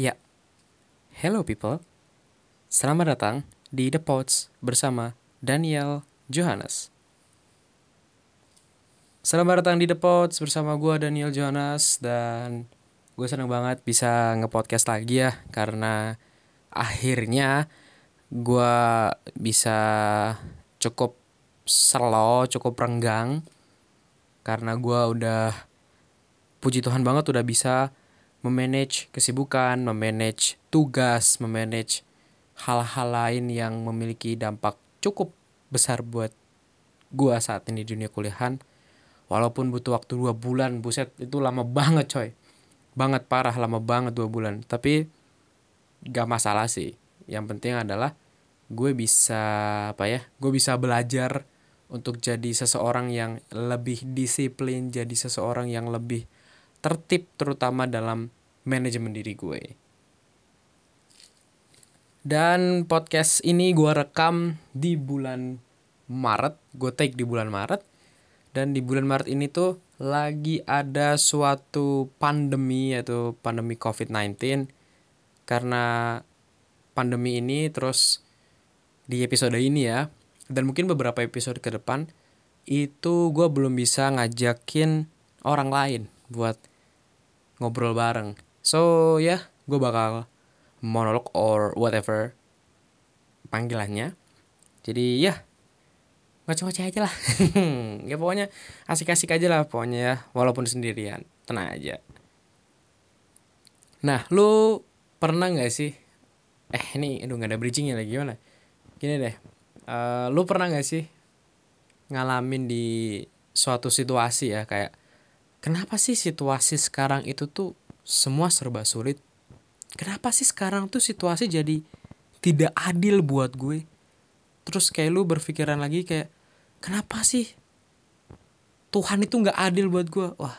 Ya, hello people. Selamat datang di The Pods bersama Daniel Johannes. Selamat datang di The Pods bersama gue Daniel Johannes dan gue seneng banget bisa nge-podcast lagi ya karena akhirnya gue bisa cukup slow, cukup renggang karena gue udah puji Tuhan banget udah bisa memanage kesibukan, memanage tugas, memanage hal-hal lain yang memiliki dampak cukup besar buat gua saat ini di dunia kuliahan. Walaupun butuh waktu dua bulan, buset itu lama banget coy. Banget parah, lama banget dua bulan. Tapi gak masalah sih. Yang penting adalah gue bisa apa ya? Gue bisa belajar untuk jadi seseorang yang lebih disiplin, jadi seseorang yang lebih tertib terutama dalam manajemen diri gue. Dan podcast ini gue rekam di bulan Maret, gue take di bulan Maret. Dan di bulan Maret ini tuh lagi ada suatu pandemi yaitu pandemi COVID-19. Karena pandemi ini terus di episode ini ya, dan mungkin beberapa episode ke depan, itu gue belum bisa ngajakin orang lain buat ngobrol bareng. So ya, yeah, gue bakal monolog or whatever panggilannya. Jadi ya, yeah, ngoceh-ngoceh aja lah. ya pokoknya asik-asik aja lah pokoknya ya, walaupun sendirian. Tenang aja. Nah, lu pernah nggak sih? Eh, ini aduh gak ada bridgingnya lagi gimana? Gini deh, uh, lu pernah nggak sih ngalamin di suatu situasi ya kayak kenapa sih situasi sekarang itu tuh semua serba sulit? Kenapa sih sekarang tuh situasi jadi tidak adil buat gue? Terus kayak lu berpikiran lagi kayak kenapa sih Tuhan itu nggak adil buat gue? Wah,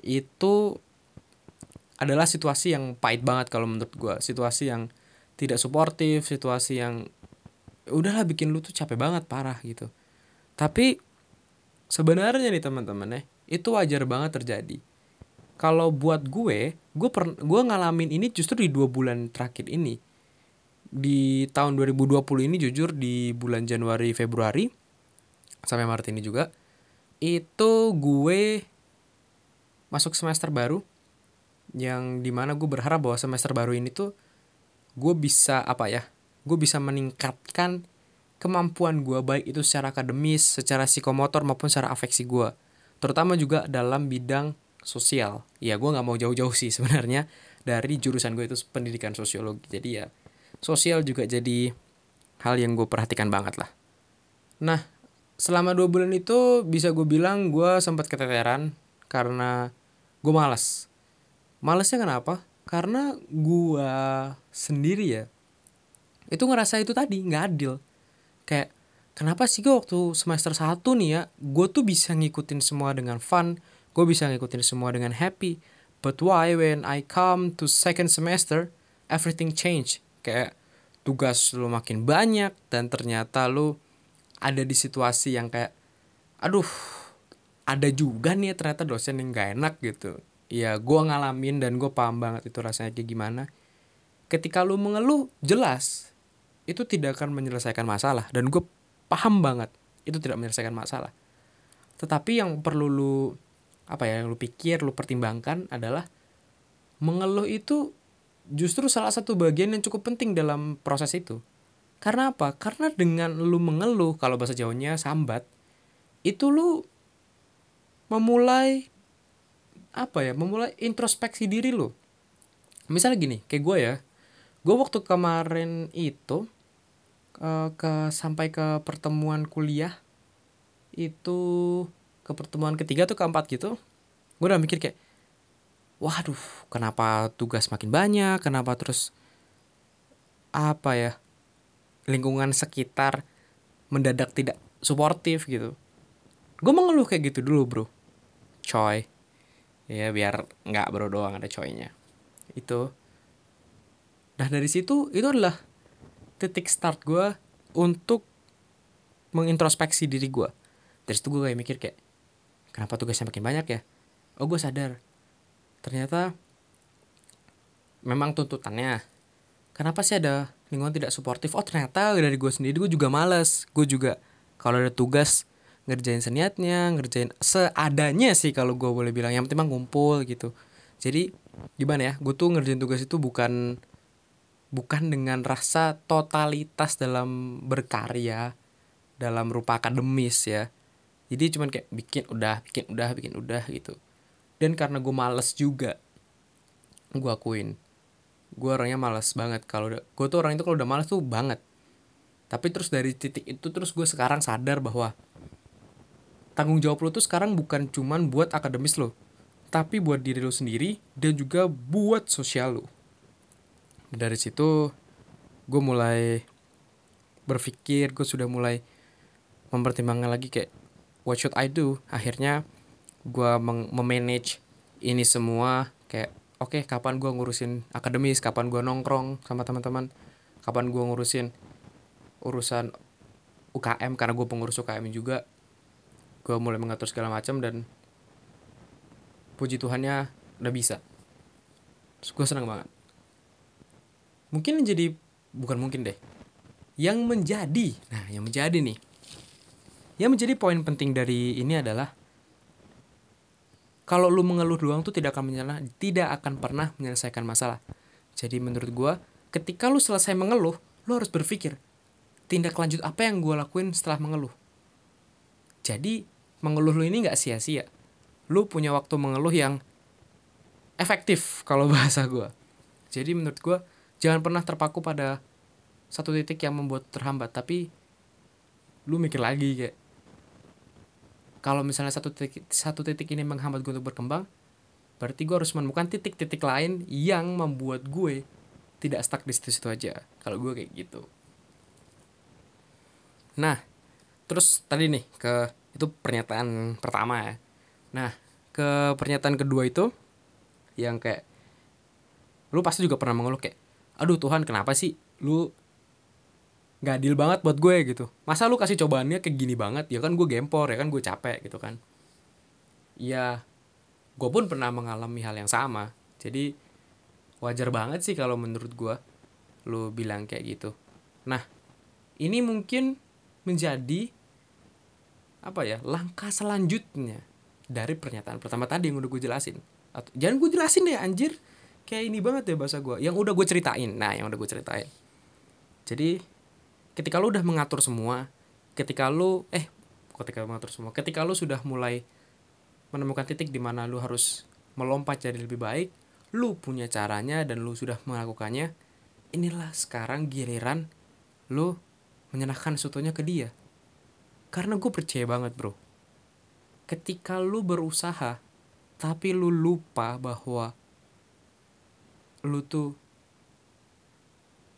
itu adalah situasi yang pahit banget kalau menurut gue. Situasi yang tidak suportif, situasi yang udahlah bikin lu tuh capek banget parah gitu. Tapi sebenarnya nih teman-teman ya, itu wajar banget terjadi. Kalau buat gue gue per gue ngalamin ini justru di dua bulan terakhir ini. Di tahun 2020 ini jujur di bulan Januari Februari sampai Maret ini juga itu gue masuk semester baru yang di mana gue berharap bahwa semester baru ini tuh gue bisa apa ya gue bisa meningkatkan kemampuan gue baik itu secara akademis secara psikomotor maupun secara afeksi gue terutama juga dalam bidang sosial. Ya gue nggak mau jauh-jauh sih sebenarnya dari jurusan gue itu pendidikan sosiologi. Jadi ya sosial juga jadi hal yang gue perhatikan banget lah. Nah selama dua bulan itu bisa gue bilang gue sempat keteteran karena gue malas malesnya kenapa? Karena gue sendiri ya itu ngerasa itu tadi nggak adil. Kayak kenapa sih gue waktu semester 1 nih ya gue tuh bisa ngikutin semua dengan fun gue bisa ngikutin semua dengan happy. But why when I come to second semester everything change? Kayak tugas lu makin banyak dan ternyata lu ada di situasi yang kayak aduh ada juga nih ya ternyata dosen yang gak enak gitu. Ya gue ngalamin dan gue paham banget itu rasanya kayak gimana. Ketika lu mengeluh jelas itu tidak akan menyelesaikan masalah dan gue paham banget itu tidak menyelesaikan masalah. Tetapi yang perlu lu apa ya yang lu pikir lu pertimbangkan adalah mengeluh itu justru salah satu bagian yang cukup penting dalam proses itu. Karena apa? Karena dengan lu mengeluh kalau bahasa jawanya sambat itu lu memulai apa ya memulai introspeksi diri lu. Misalnya gini kayak gue ya. Gue waktu kemarin itu uh, ke sampai ke pertemuan kuliah itu ke pertemuan ketiga tuh keempat gitu gue udah mikir kayak waduh kenapa tugas makin banyak? Kenapa terus apa ya lingkungan sekitar mendadak tidak suportif gitu. Gue mengeluh kayak gitu dulu bro. Coy. Ya biar nggak bro doang ada coynya. Itu. Nah dari situ itu adalah titik start gue untuk mengintrospeksi diri gue dari situ gue kayak mikir kayak kenapa tugasnya makin banyak ya? Oh gue sadar. Ternyata memang tuntutannya kenapa sih ada lingkungan tidak suportif? Oh ternyata dari gue sendiri gue juga males. Gue juga kalau ada tugas ngerjain seniatnya ngerjain seadanya sih kalau gue boleh bilang. Yang penting ngumpul gitu. Jadi gimana ya? Gue tuh ngerjain tugas itu bukan bukan dengan rasa totalitas dalam berkarya dalam rupa akademis ya. Jadi cuman kayak bikin udah bikin udah bikin udah gitu. Dan karena gue males juga gue akuin. Gue orangnya males banget. Kalau gue tuh orang itu kalau udah males tuh banget. Tapi terus dari titik itu terus gue sekarang sadar bahwa tanggung jawab lo tuh sekarang bukan cuman buat akademis lo tapi buat diri lo sendiri dan juga buat sosial lo dari situ gue mulai berpikir gue sudah mulai mempertimbangkan lagi kayak what should I do? Akhirnya gue memanage ini semua. Kayak oke okay, kapan gue ngurusin akademis? Kapan gue nongkrong sama teman-teman? Kapan gue ngurusin urusan UKM karena gue pengurus UKM juga. Gue mulai mengatur segala macam dan puji Tuhannya udah bisa. Gue senang banget mungkin jadi bukan mungkin deh yang menjadi nah yang menjadi nih yang menjadi poin penting dari ini adalah kalau lu mengeluh doang tuh tidak akan menyalah, tidak akan pernah menyelesaikan masalah. Jadi menurut gue, ketika lu selesai mengeluh, lu harus berpikir, tindak lanjut apa yang gue lakuin setelah mengeluh. Jadi mengeluh lu ini gak sia-sia. Lu punya waktu mengeluh yang efektif kalau bahasa gue. Jadi menurut gue, jangan pernah terpaku pada satu titik yang membuat terhambat, tapi lu mikir lagi kayak kalau misalnya satu titik satu titik ini menghambat gue untuk berkembang berarti gue harus menemukan titik-titik lain yang membuat gue tidak stuck di situ-situ aja. Kalau gue kayak gitu. Nah terus tadi nih ke itu pernyataan pertama ya. Nah ke pernyataan kedua itu yang kayak lu pasti juga pernah mengeluh kayak aduh Tuhan kenapa sih lu nggak adil banget buat gue? Gitu. Masa lu kasih cobaannya kayak gini banget? Ya kan gue gempor ya kan gue capek gitu kan. Ya gue pun pernah mengalami hal yang sama. Jadi wajar banget sih kalau menurut gue lu bilang kayak gitu. Nah ini mungkin menjadi apa ya langkah selanjutnya dari pernyataan pertama tadi yang udah gue jelasin. Atau jangan gue jelasin deh anjir kayak ini banget ya bahasa gue yang udah gue ceritain. Nah yang udah gue ceritain. Jadi ketika lu udah mengatur semua ketika lu eh ketika mengatur semua ketika lu sudah mulai menemukan titik di mana lu harus melompat jadi lebih baik lu punya caranya dan lu sudah melakukannya inilah sekarang giliran lu menyerahkan sesuatunya ke dia. Karena gue percaya banget bro. Ketika lu berusaha tapi lu lupa bahwa lu tuh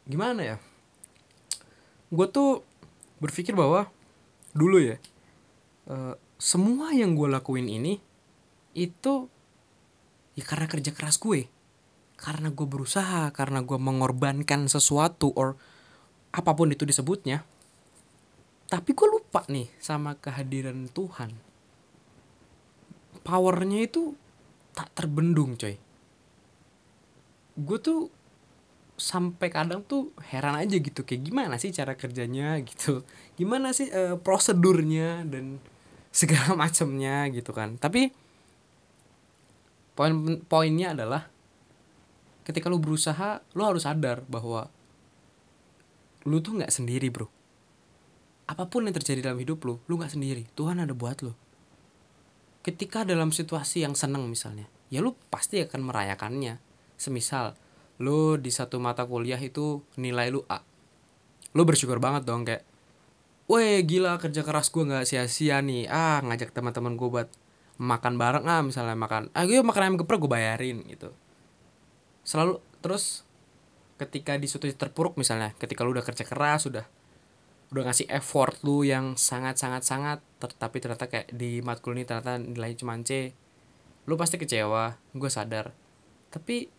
gimana ya? Gue tuh berpikir bahwa dulu ya uh, semua yang gue lakuin ini itu ya karena kerja keras gue. Karena gue berusaha karena gue mengorbankan sesuatu or apa pun itu disebutnya. Tapi gue lupa nih sama kehadiran Tuhan. Powernya itu tak terbendung coy gue tuh sampai kadang tuh heran aja gitu kayak gimana sih cara kerjanya gitu. Gimana sih uh, prosedurnya dan segala macamnya gitu kan. Tapi poin poinnya adalah ketika lu berusaha lu harus sadar bahwa lu tuh nggak sendiri bro. Apa pun yang terjadi dalam hidup lu lu nggak sendiri. Tuhan ada buat lu. Ketika dalam situasi yang seneng misalnya ya lu pasti akan merayakannya semisal lu di satu mata kuliah itu nilai lu A. Lu bersyukur banget dong kayak Weh gila kerja keras gue nggak sia-sia nih. Ah ngajak teman-teman gue buat makan bareng ah misalnya makan. Ah gue makan ayam geprek gue bayarin gitu. Selalu terus ketika di suatu terpuruk misalnya ketika lu udah kerja keras sudah udah ngasih effort lu yang sangat sangat sangat tapi ternyata kayak di matkul ini ternyata nilainya cuma C lu pasti kecewa gue sadar. Tapi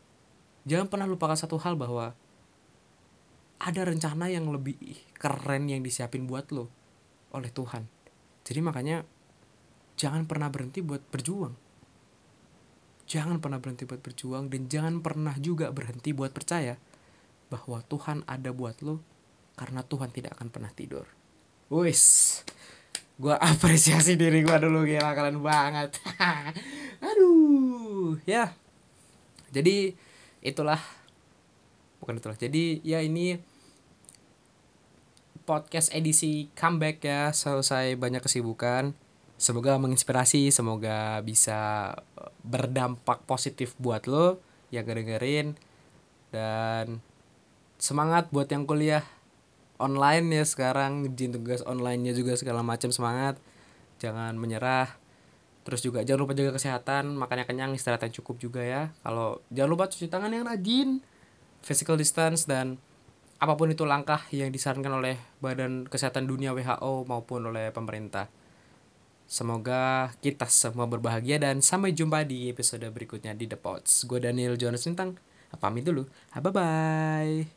jangan pernah lupakan satu hal bahwa ada rencana yang lebih keren yang disiapin buat lo oleh Tuhan. Jadi makanya jangan pernah berhenti buat berjuang. jangan pernah berhenti buat berjuang dan jangan pernah juga berhenti buat percaya bahwa Tuhan ada buat lo karena Tuhan tidak akan pernah tidur. Wis, gue apresiasi diri gue dulu gila kalian banget. Aduh, ya. Jadi itulah. Bukan itulah. Jadi ya ini podcast edisi comeback ya selesai banyak kesibukan. Semoga menginspirasi semoga bisa eh, berdampak positif buat lo yang ngedengerin. Dan semangat buat yang kuliah online ya sekarang ngerjain tugas onlinenya juga segala macam semangat. Jangan menyerah terus juga jangan lupa jaga kesehatan makannya kenyang istirahat yang cukup juga ya kalau jangan lupa cuci tangan yang rajin physical distance dan apa pun itu langkah yang disarankan oleh Badan Kesehatan Dunia WHO maupun oleh pemerintah Semoga kita semua berbahagia dan sampai jumpa di episode berikutnya di The Pods. Gue Daniel Jonas Lintang. Pamit dulu. Bye-bye.